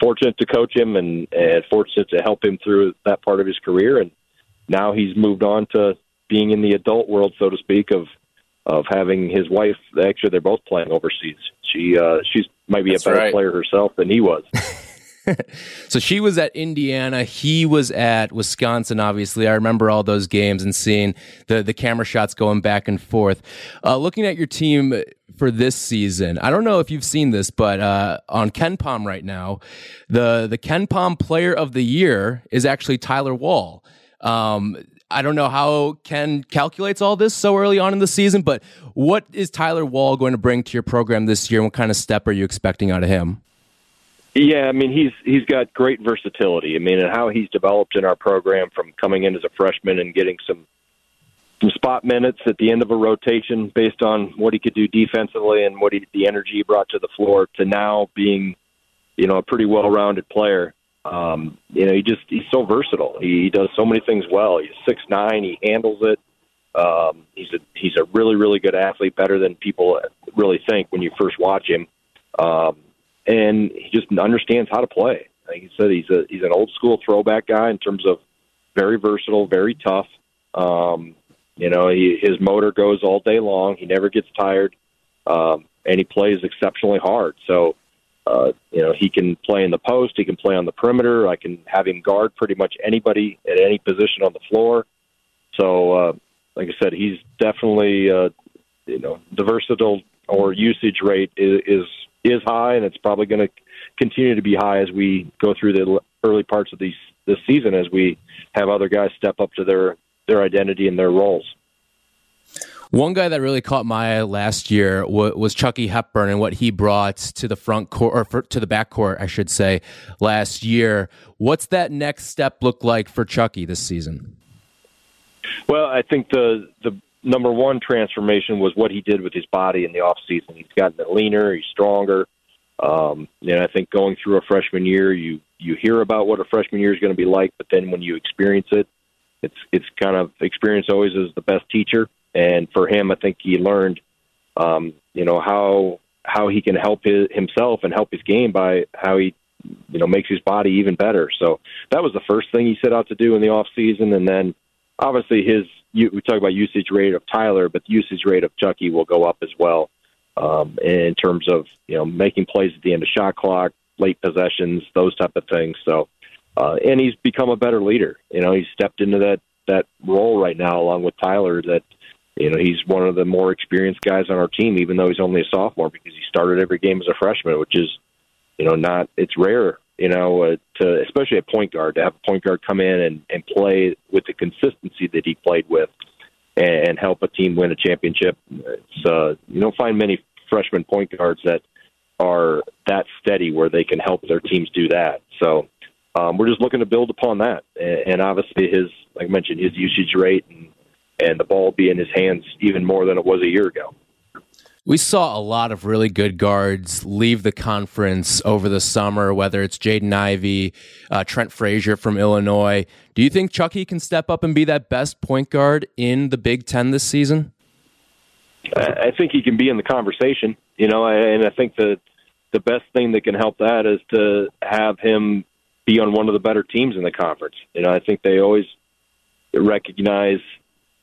fortunate to coach him and, and fortunate to help him through that part of his career. And now he's moved on to being in the adult world, so to speak, of of having his wife. Actually, they're both playing overseas. She uh, she's might be That's a better right. player herself than he was. so she was at Indiana. He was at Wisconsin. Obviously, I remember all those games and seeing the the camera shots going back and forth. Uh, looking at your team for this season, I don't know if you've seen this, but uh, on KenPom right now, the the KenPom Player of the Year is actually Tyler Wahl. Um, I don't know how Ken calculates all this so early on in the season, but what is Tyler Wahl going to bring to your program this year? And what kind of step are you expecting out of him? Yeah, I mean he's he's got great versatility. I mean, and how he's developed in our program from coming in as a freshman and getting some some spot minutes at the end of a rotation based on what he could do defensively and what he the energy he brought to the floor to now being, you know, a pretty well-rounded player. Um, you know, he just he's so versatile. He, he does so many things well. He's six nine. He handles it. Um, he's a he's a really really good athlete, better than people really think when you first watch him. Um, and he just understands how to play. Like you said, he's a he's an old school throwback guy in terms of very versatile, very tough. Um, you know, he, his motor goes all day long. He never gets tired, um, and he plays exceptionally hard. So, uh, you know, he can play in the post. He can play on the perimeter. I can have him guard pretty much anybody at any position on the floor. So, uh, like I said, he's definitely, uh, you know, the versatile or usage rate is, is is high, and it's probably going to continue to be high as we go through the early parts of these this season as we have other guys step up to their their identity and their roles. One guy that really caught my eye last year was Chucky Hepburn and what he brought to the front court or for, to the back court, I should say, last year. What's that next step look like for Chucky this season? Well, I think the the number one transformation was what he did with his body in the off season. He's gotten leaner, he's stronger. Um, and I think going through a freshman year, you you hear about what a freshman year is going to be like, but then when you experience it, it's it's kind of experience always is the best teacher. And for him, I think he learned, um, you know, how how he can help his, himself and help his game by how he you know makes his body even better. So that was the first thing he set out to do in the off season, and then obviously his we talk about usage rate of Tyler, but the usage rate of Chucky will go up as well um, in terms of you know making plays at the end of shot clock, late possessions, those type of things. So, uh, and he's become a better leader. You know, he's stepped into that that role right now along with Tyler. That you know he's one of the more experienced guys on our team, even though he's only a sophomore because he started every game as a freshman, which is you know not it's rare. You know, uh, to especially a point guard to have a point guard come in and, and play with the consistency that he played with and help a team win a championship. It's uh, you don't find many freshman point guards that are that steady where they can help their teams do that. So um, we're just looking to build upon that, and, and obviously his, like I mentioned, his usage rate and and the ball be in his hands even more than it was a year ago. We saw a lot of really good guards leave the conference over the summer, whether it's Jaden Ivey, uh, Trent Frazier from Illinois. Do you think Chucky can step up and be that best point guard in the Big Ten this season? I think he can be in the conversation, you know, and I think that the best thing that can help that is to have him be on one of the better teams in the conference. You know, I think they always recognize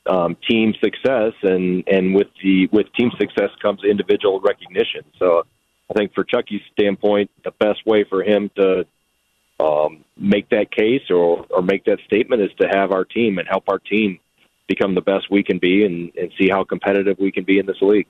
um, team success, and and with the with team success comes individual recognition. So, I think for Chucky's standpoint, the best way for him to um, make that case or or make that statement is to have our team and help our team become the best we can be and, and see how competitive we can be in this league.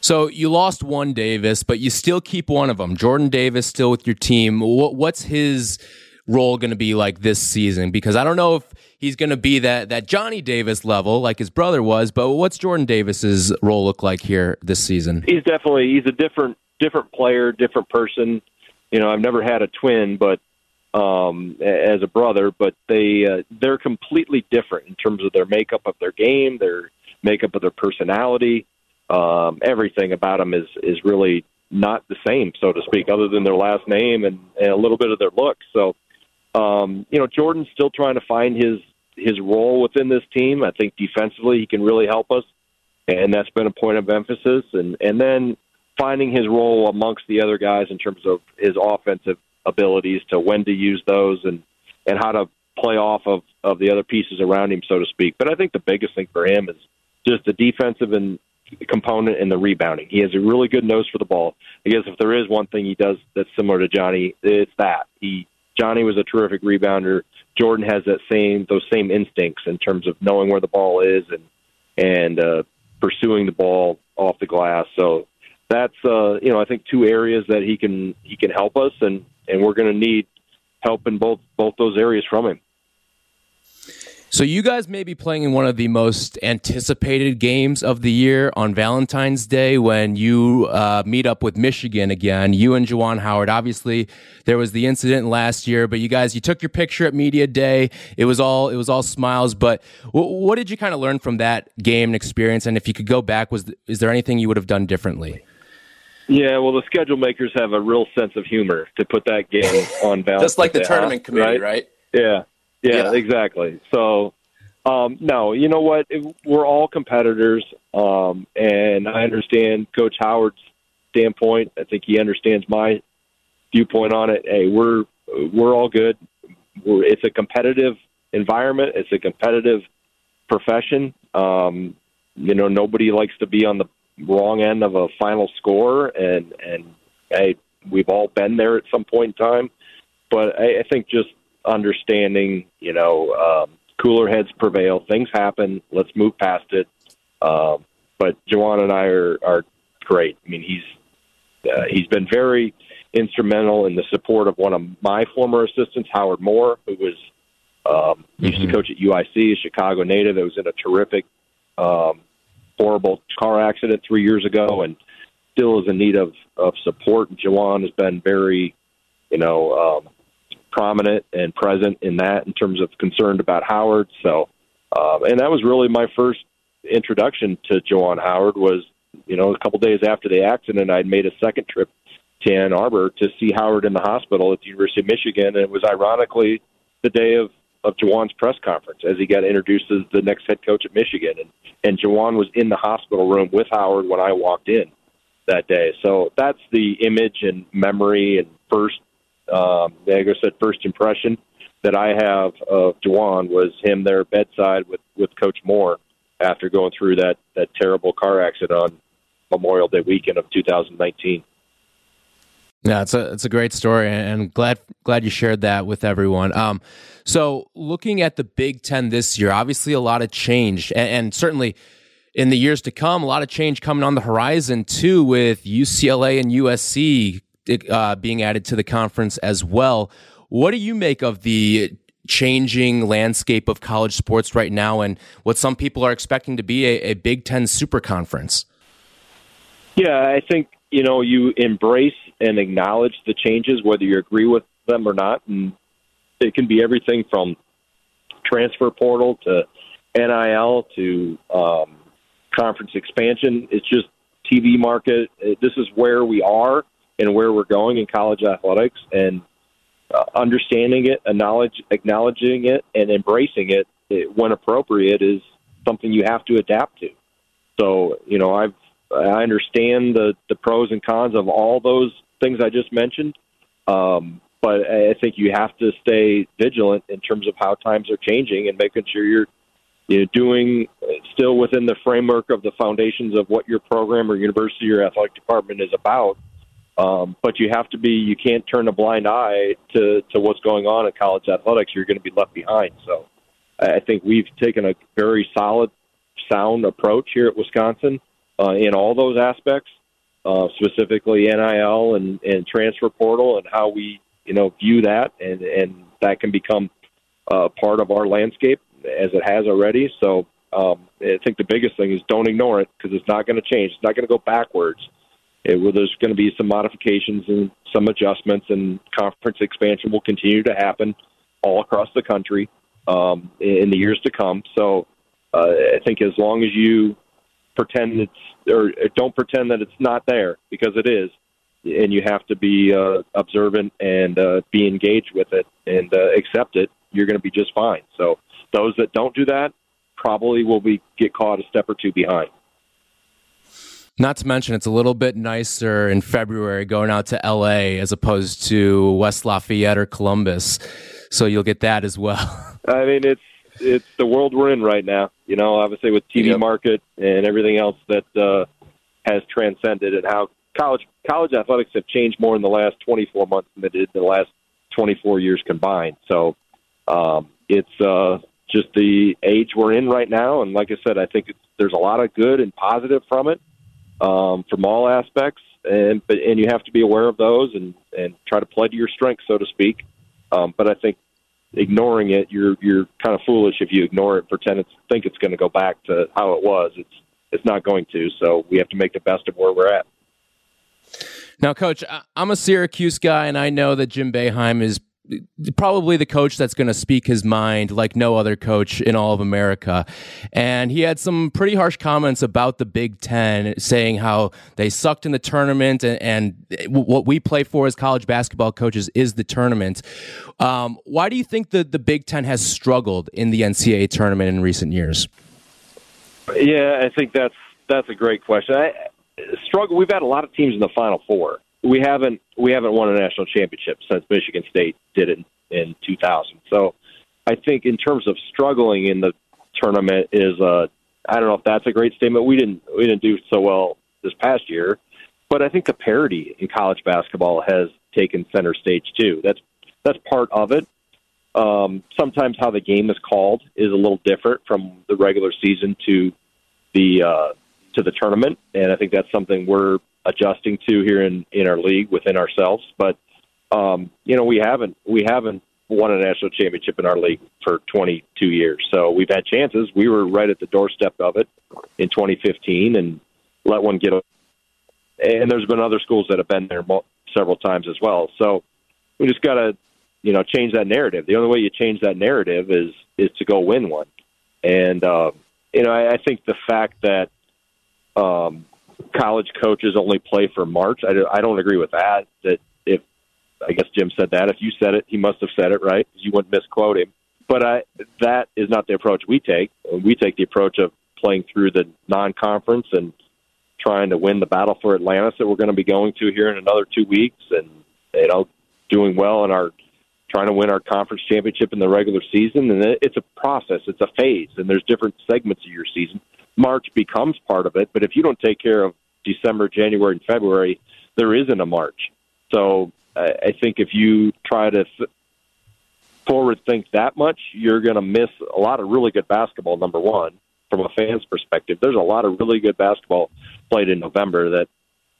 So you lost one Davis, but you still keep one of them. Jordan Davis still with your team. What, what's his role going to be like this season? Because I don't know if he's going to be that that Johnny Davis level like his brother was, but what's Jordan Davis's role look like here this season? He's definitely he's a different different player, different person. You know, I've never had a twin, but um, as a brother, but they uh, they're completely different in terms of their makeup of their game, their makeup of their personality um, everything about them is is really not the same, so to speak, other than their last name and, and a little bit of their look. So, um, you know, Jordan's still trying to find his his role within this team. I think defensively he can really help us, and that's been a point of emphasis. And and then finding his role amongst the other guys in terms of his offensive abilities to when to use those and and how to play off of of the other pieces around him, so to speak. But I think the biggest thing for him is just the defensive and component and the rebounding. He has a really good nose for the ball. I guess if there is one thing he does that's similar to Johnny, it's that. He Johnny was a terrific rebounder. Jordan has that same those same instincts in terms of knowing where the ball is and and uh, pursuing the ball off the glass. So that's uh, you know I think two areas that he can he can help us and and we're going to need help in both both those areas from him. So you guys may be playing in one of the most anticipated games of the year on Valentine's Day when you uh, meet up with Michigan again. You and Juwan Howard. Obviously, there was the incident last year, but you guys you took your picture at media day. It was all it was all smiles. But w- what did you kind of learn from that game and experience? And if you could go back, was is there anything you would have done differently? Yeah, well, the schedule makers have a real sense of humor to put that game on Valentine's Just like the Day, tournament huh? committee, right? right? Yeah. Yeah, Yeah. exactly. So, um, no, you know what? It- We're all competitors, um, and I understand Coach Howard's standpoint. I think he understands my viewpoint on it. Hey, we're we're all good. We're, it's a competitive environment. It's a competitive profession. Um, you know, nobody likes to be on the wrong end of a final score, and and hey, we've all been there at some point in time. But I, I think just understanding, you know, um, cooler heads prevail. Things happen. Let's move past it. Um, but Juwan and I are are great. I mean, he's uh, he's been very instrumental in the support of one of my former assistants, Howard Moore, who was um, used to coach at UIC, a Chicago native. That was in a terrific, um, horrible car accident three years ago, and still is in need of of support. Juwan has been very, you know, um, prominent and present in that in terms of concerned about Howard. So, um, and that was really my first introduction to Juwan Howard was, you know, a couple days after the accident, I'd made a second trip to Ann Arbor to see Howard in the hospital at the University of Michigan. And it was ironically the day of, of Juwan's press conference as he got introduced as the next head coach at Michigan. And, and Juwan was in the hospital room with Howard when I walked in that day. So that's the image and memory and first Um, I said, first impression that I have of Juwan was him there bedside with with Coach Moore after going through that that terrible car accident on Memorial Day weekend of 2019. Yeah, it's a it's a great story, and glad glad you shared that with everyone. Um, so, looking at the Big Ten this year, obviously a lot of change, and, and certainly in the years to come, a lot of change coming on the horizon too, with UCLA and USC uh, being added to the conference as well. What do you make of the changing landscape of college sports right now, and what some people are expecting to be a, a Big Ten super conference? Yeah, I think you know you embrace and acknowledge the changes, whether you agree with them or not, and it can be everything from transfer portal to NIL to um, conference expansion. It's just TV market. This is where we are and where we're going in college athletics, and uh, understanding it, acknowledging it, and embracing it, it when appropriate is something you have to adapt to. So, you know, I've I understand the the pros and cons of all those things I just mentioned, um, but I think you have to stay vigilant in terms of how times are changing and making sure you're you know, doing still within the framework of the foundations of what your program or university or athletic department is about. Um, but you have to be you can't turn a blind eye to to what's going on in college athletics. You're going to be left behind. So I think we've taken a very solid, sound approach here at Wisconsin uh, in all those aspects, uh, specifically NIL and, and transfer portal and how we you know view that and and that can become uh, part of our landscape as it has already. So um, I think the biggest thing is don't ignore it because it's not going to change. It's not going to go backwards. It, well, there's going to be some modifications and some adjustments, and conference expansion will continue to happen all across the country um, in the years to come. So uh, I think as long as you pretend it's or don't pretend that it's not there because it is, and you have to be uh, observant and uh, be engaged with it and uh, accept it. You're going to be just fine. So those that don't do that probably will be get caught a step or two behind. Not to mention, it's a little bit nicer in February going out to LA as opposed to West Lafayette or Columbus. So you'll get that as well. I mean, it's it's the world we're in right now. You know, obviously with TV yep. market and everything else that uh, has transcended, and how college college athletics have changed more in the last 24 months than they did in the last 24 years combined. So um, it's uh, just the age we're in right now. And like I said, I think it's, there's a lot of good and positive from it, um, from all aspects. And but and you have to be aware of those and and try to play to your strengths, so to speak. Um, but I think ignoring it, you're you're kind of foolish if you ignore it, pretend it's think it's going to go back to how it was. It's it's not going to. So we have to make the best of where we're at. Now, Coach, I'm a Syracuse guy, and I know that Jim Boeheim is probably the coach that's going to speak his mind like no other coach in all of America. And he had some pretty harsh comments about the Big Ten, saying how they sucked in the tournament and, and what we play for as college basketball coaches is the tournament. Um, why do you think that the Big Ten has struggled in the NCAA tournament in recent years? Yeah, I think that's that's a great question. I, struggle. We've had a lot of teams in the Final Four we haven't we haven't won a national championship since Michigan State did it in, in 2000. So I think in terms of struggling in the tournament is uh I don't know if that's a great statement. We didn't we didn't do so well this past year, but I think the parity in college basketball has taken center stage too. That's that's part of it. Um, sometimes how the game is called is a little different from the regular season to the uh, to the tournament, and I think that's something we're adjusting to here in in our league within ourselves. But um, you know, we haven't we haven't won a national championship in our league for 22 years. So we've had chances. We were right at the doorstep of it in 2015 and let one get. And there's been other schools that have been there several times as well. So we just got to, you know, change that narrative. The only way you change that narrative is is to go win one. And uh, you know, I, I think the fact that um, college coaches only play for March. I, do, I don't agree with that. That if I guess Jim said that, if you said it, he must have said it right. You wouldn't misquote him. But I, that is not the approach we take. We take the approach of playing through the non-conference and trying to win the battle for Atlantis that we're going to be going to here in another two weeks, and you know, doing well in our trying to win our conference championship in the regular season, and it's a process, it's a phase, and there's different segments of your season. March becomes part of it, but if you don't take care of December, January, and February, there isn't a March. So I think if you try to forward think that much, you're going to miss a lot of really good basketball. Number one, from a fan's perspective, there's a lot of really good basketball played in November that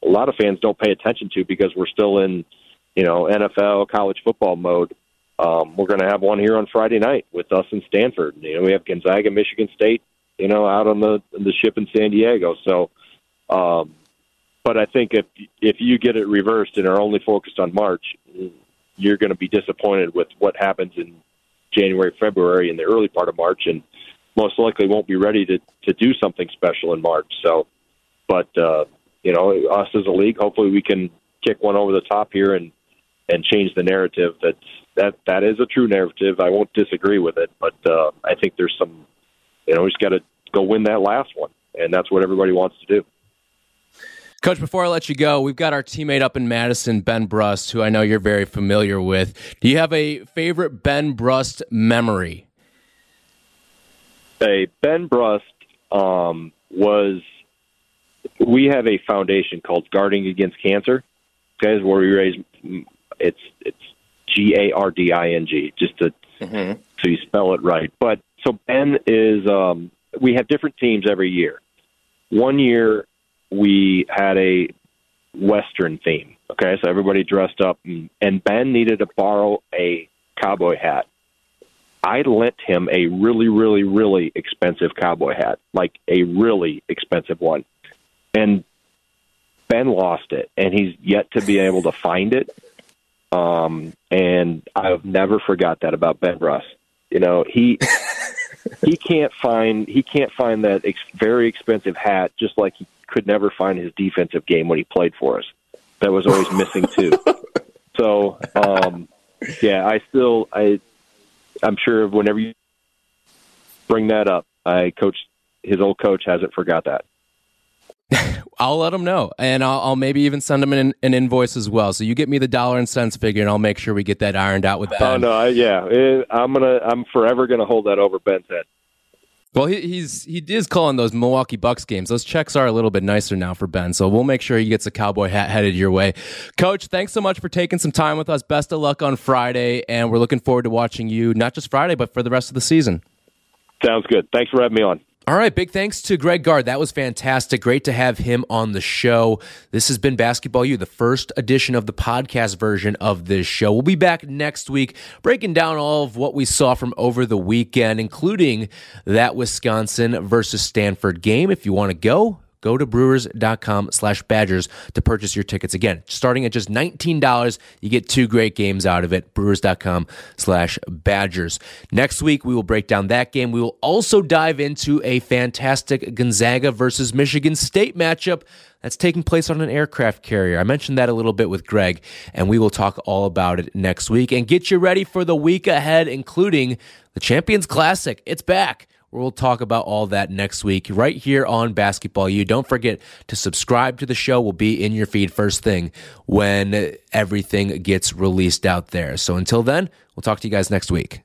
a lot of fans don't pay attention to because we're still in, you know, NFL college football mode. Um, we're going to have one here on Friday night with us in Stanford. You know, we have Gonzaga, Michigan State, you know, out on the the ship in San Diego. So, um, but I think if if you get it reversed and are only focused on March, you're going to be disappointed with what happens in January, February, and the early part of March, and most likely won't be ready to to do something special in March. So, but uh, you know, us as a league, hopefully we can kick one over the top here and and change the narrative. That that that is a true narrative. I won't disagree with it, but uh, I think there's some, you know, we just got to go win that last one, and that's what everybody wants to do. Coach, before I let you go, we've got our teammate up in Madison, Ben Brust, who I know you're very familiar with. Do you have a favorite Ben Brust memory? Hey, Ben Brust um, was. We have a foundation called Garding Against Cancer. Guys, where we raise it's it's G A R D I N G, just to mm-hmm. so you spell it right. But so Ben is. Um, we have different teams every year. One year we had a Western theme. Okay, so everybody dressed up, and, and Ben needed to borrow a cowboy hat. I lent him a really, really, really expensive cowboy hat, like a really expensive one. And Ben lost it, and he's yet to be able to find it. Um, and I've never forgot that about Ben Brust. You know, he he can't find he can't find that ex- very expensive hat, just like he could never find his defensive game when he played for us. That was always missing too. So, um, yeah, I still I I'm sure whenever you bring that up, I coach his old coach hasn't forgot that. I'll let them know, and I'll, I'll maybe even send them an, an, invoice as well. So you get me the dollar and cents figure, and I'll make sure we get that ironed out with Ben. Oh no, I, yeah, it, I'm gonna, I'm forever gonna hold that over Ben's head. Well, he, he's he is calling those Milwaukee Bucks games. Those checks are a little bit nicer now for Ben, so we'll make sure he gets a cowboy hat headed your way. Coach, thanks so much for taking some time with us. Best of luck on Friday, and we're looking forward to watching you not just Friday, but for the rest of the season. Sounds good. Thanks for having me on. All right, big thanks to Greg Gard. That was fantastic. Great to have him on the show. This has been Basketball U, the first edition of the podcast version of this show. We'll be back next week breaking down all of what we saw from over the weekend, including that Wisconsin versus Stanford game. If you want to go, go to brewers.com slash badgers to purchase your tickets. Again, starting at just $19, you get two great games out of it. Brewers.com slash badgers. Next week, we will break down that game. We will also dive into a fantastic Gonzaga versus Michigan State matchup that's taking place on an aircraft carrier. I mentioned that a little bit with Greg, and we will talk all about it next week and get you ready for the week ahead, including the Champions Classic. It's back. We'll talk about all that next week right here on Basketball U. Don't forget to subscribe to the show. We'll be in your feed first thing when everything gets released out there. So until then, we'll talk to you guys next week.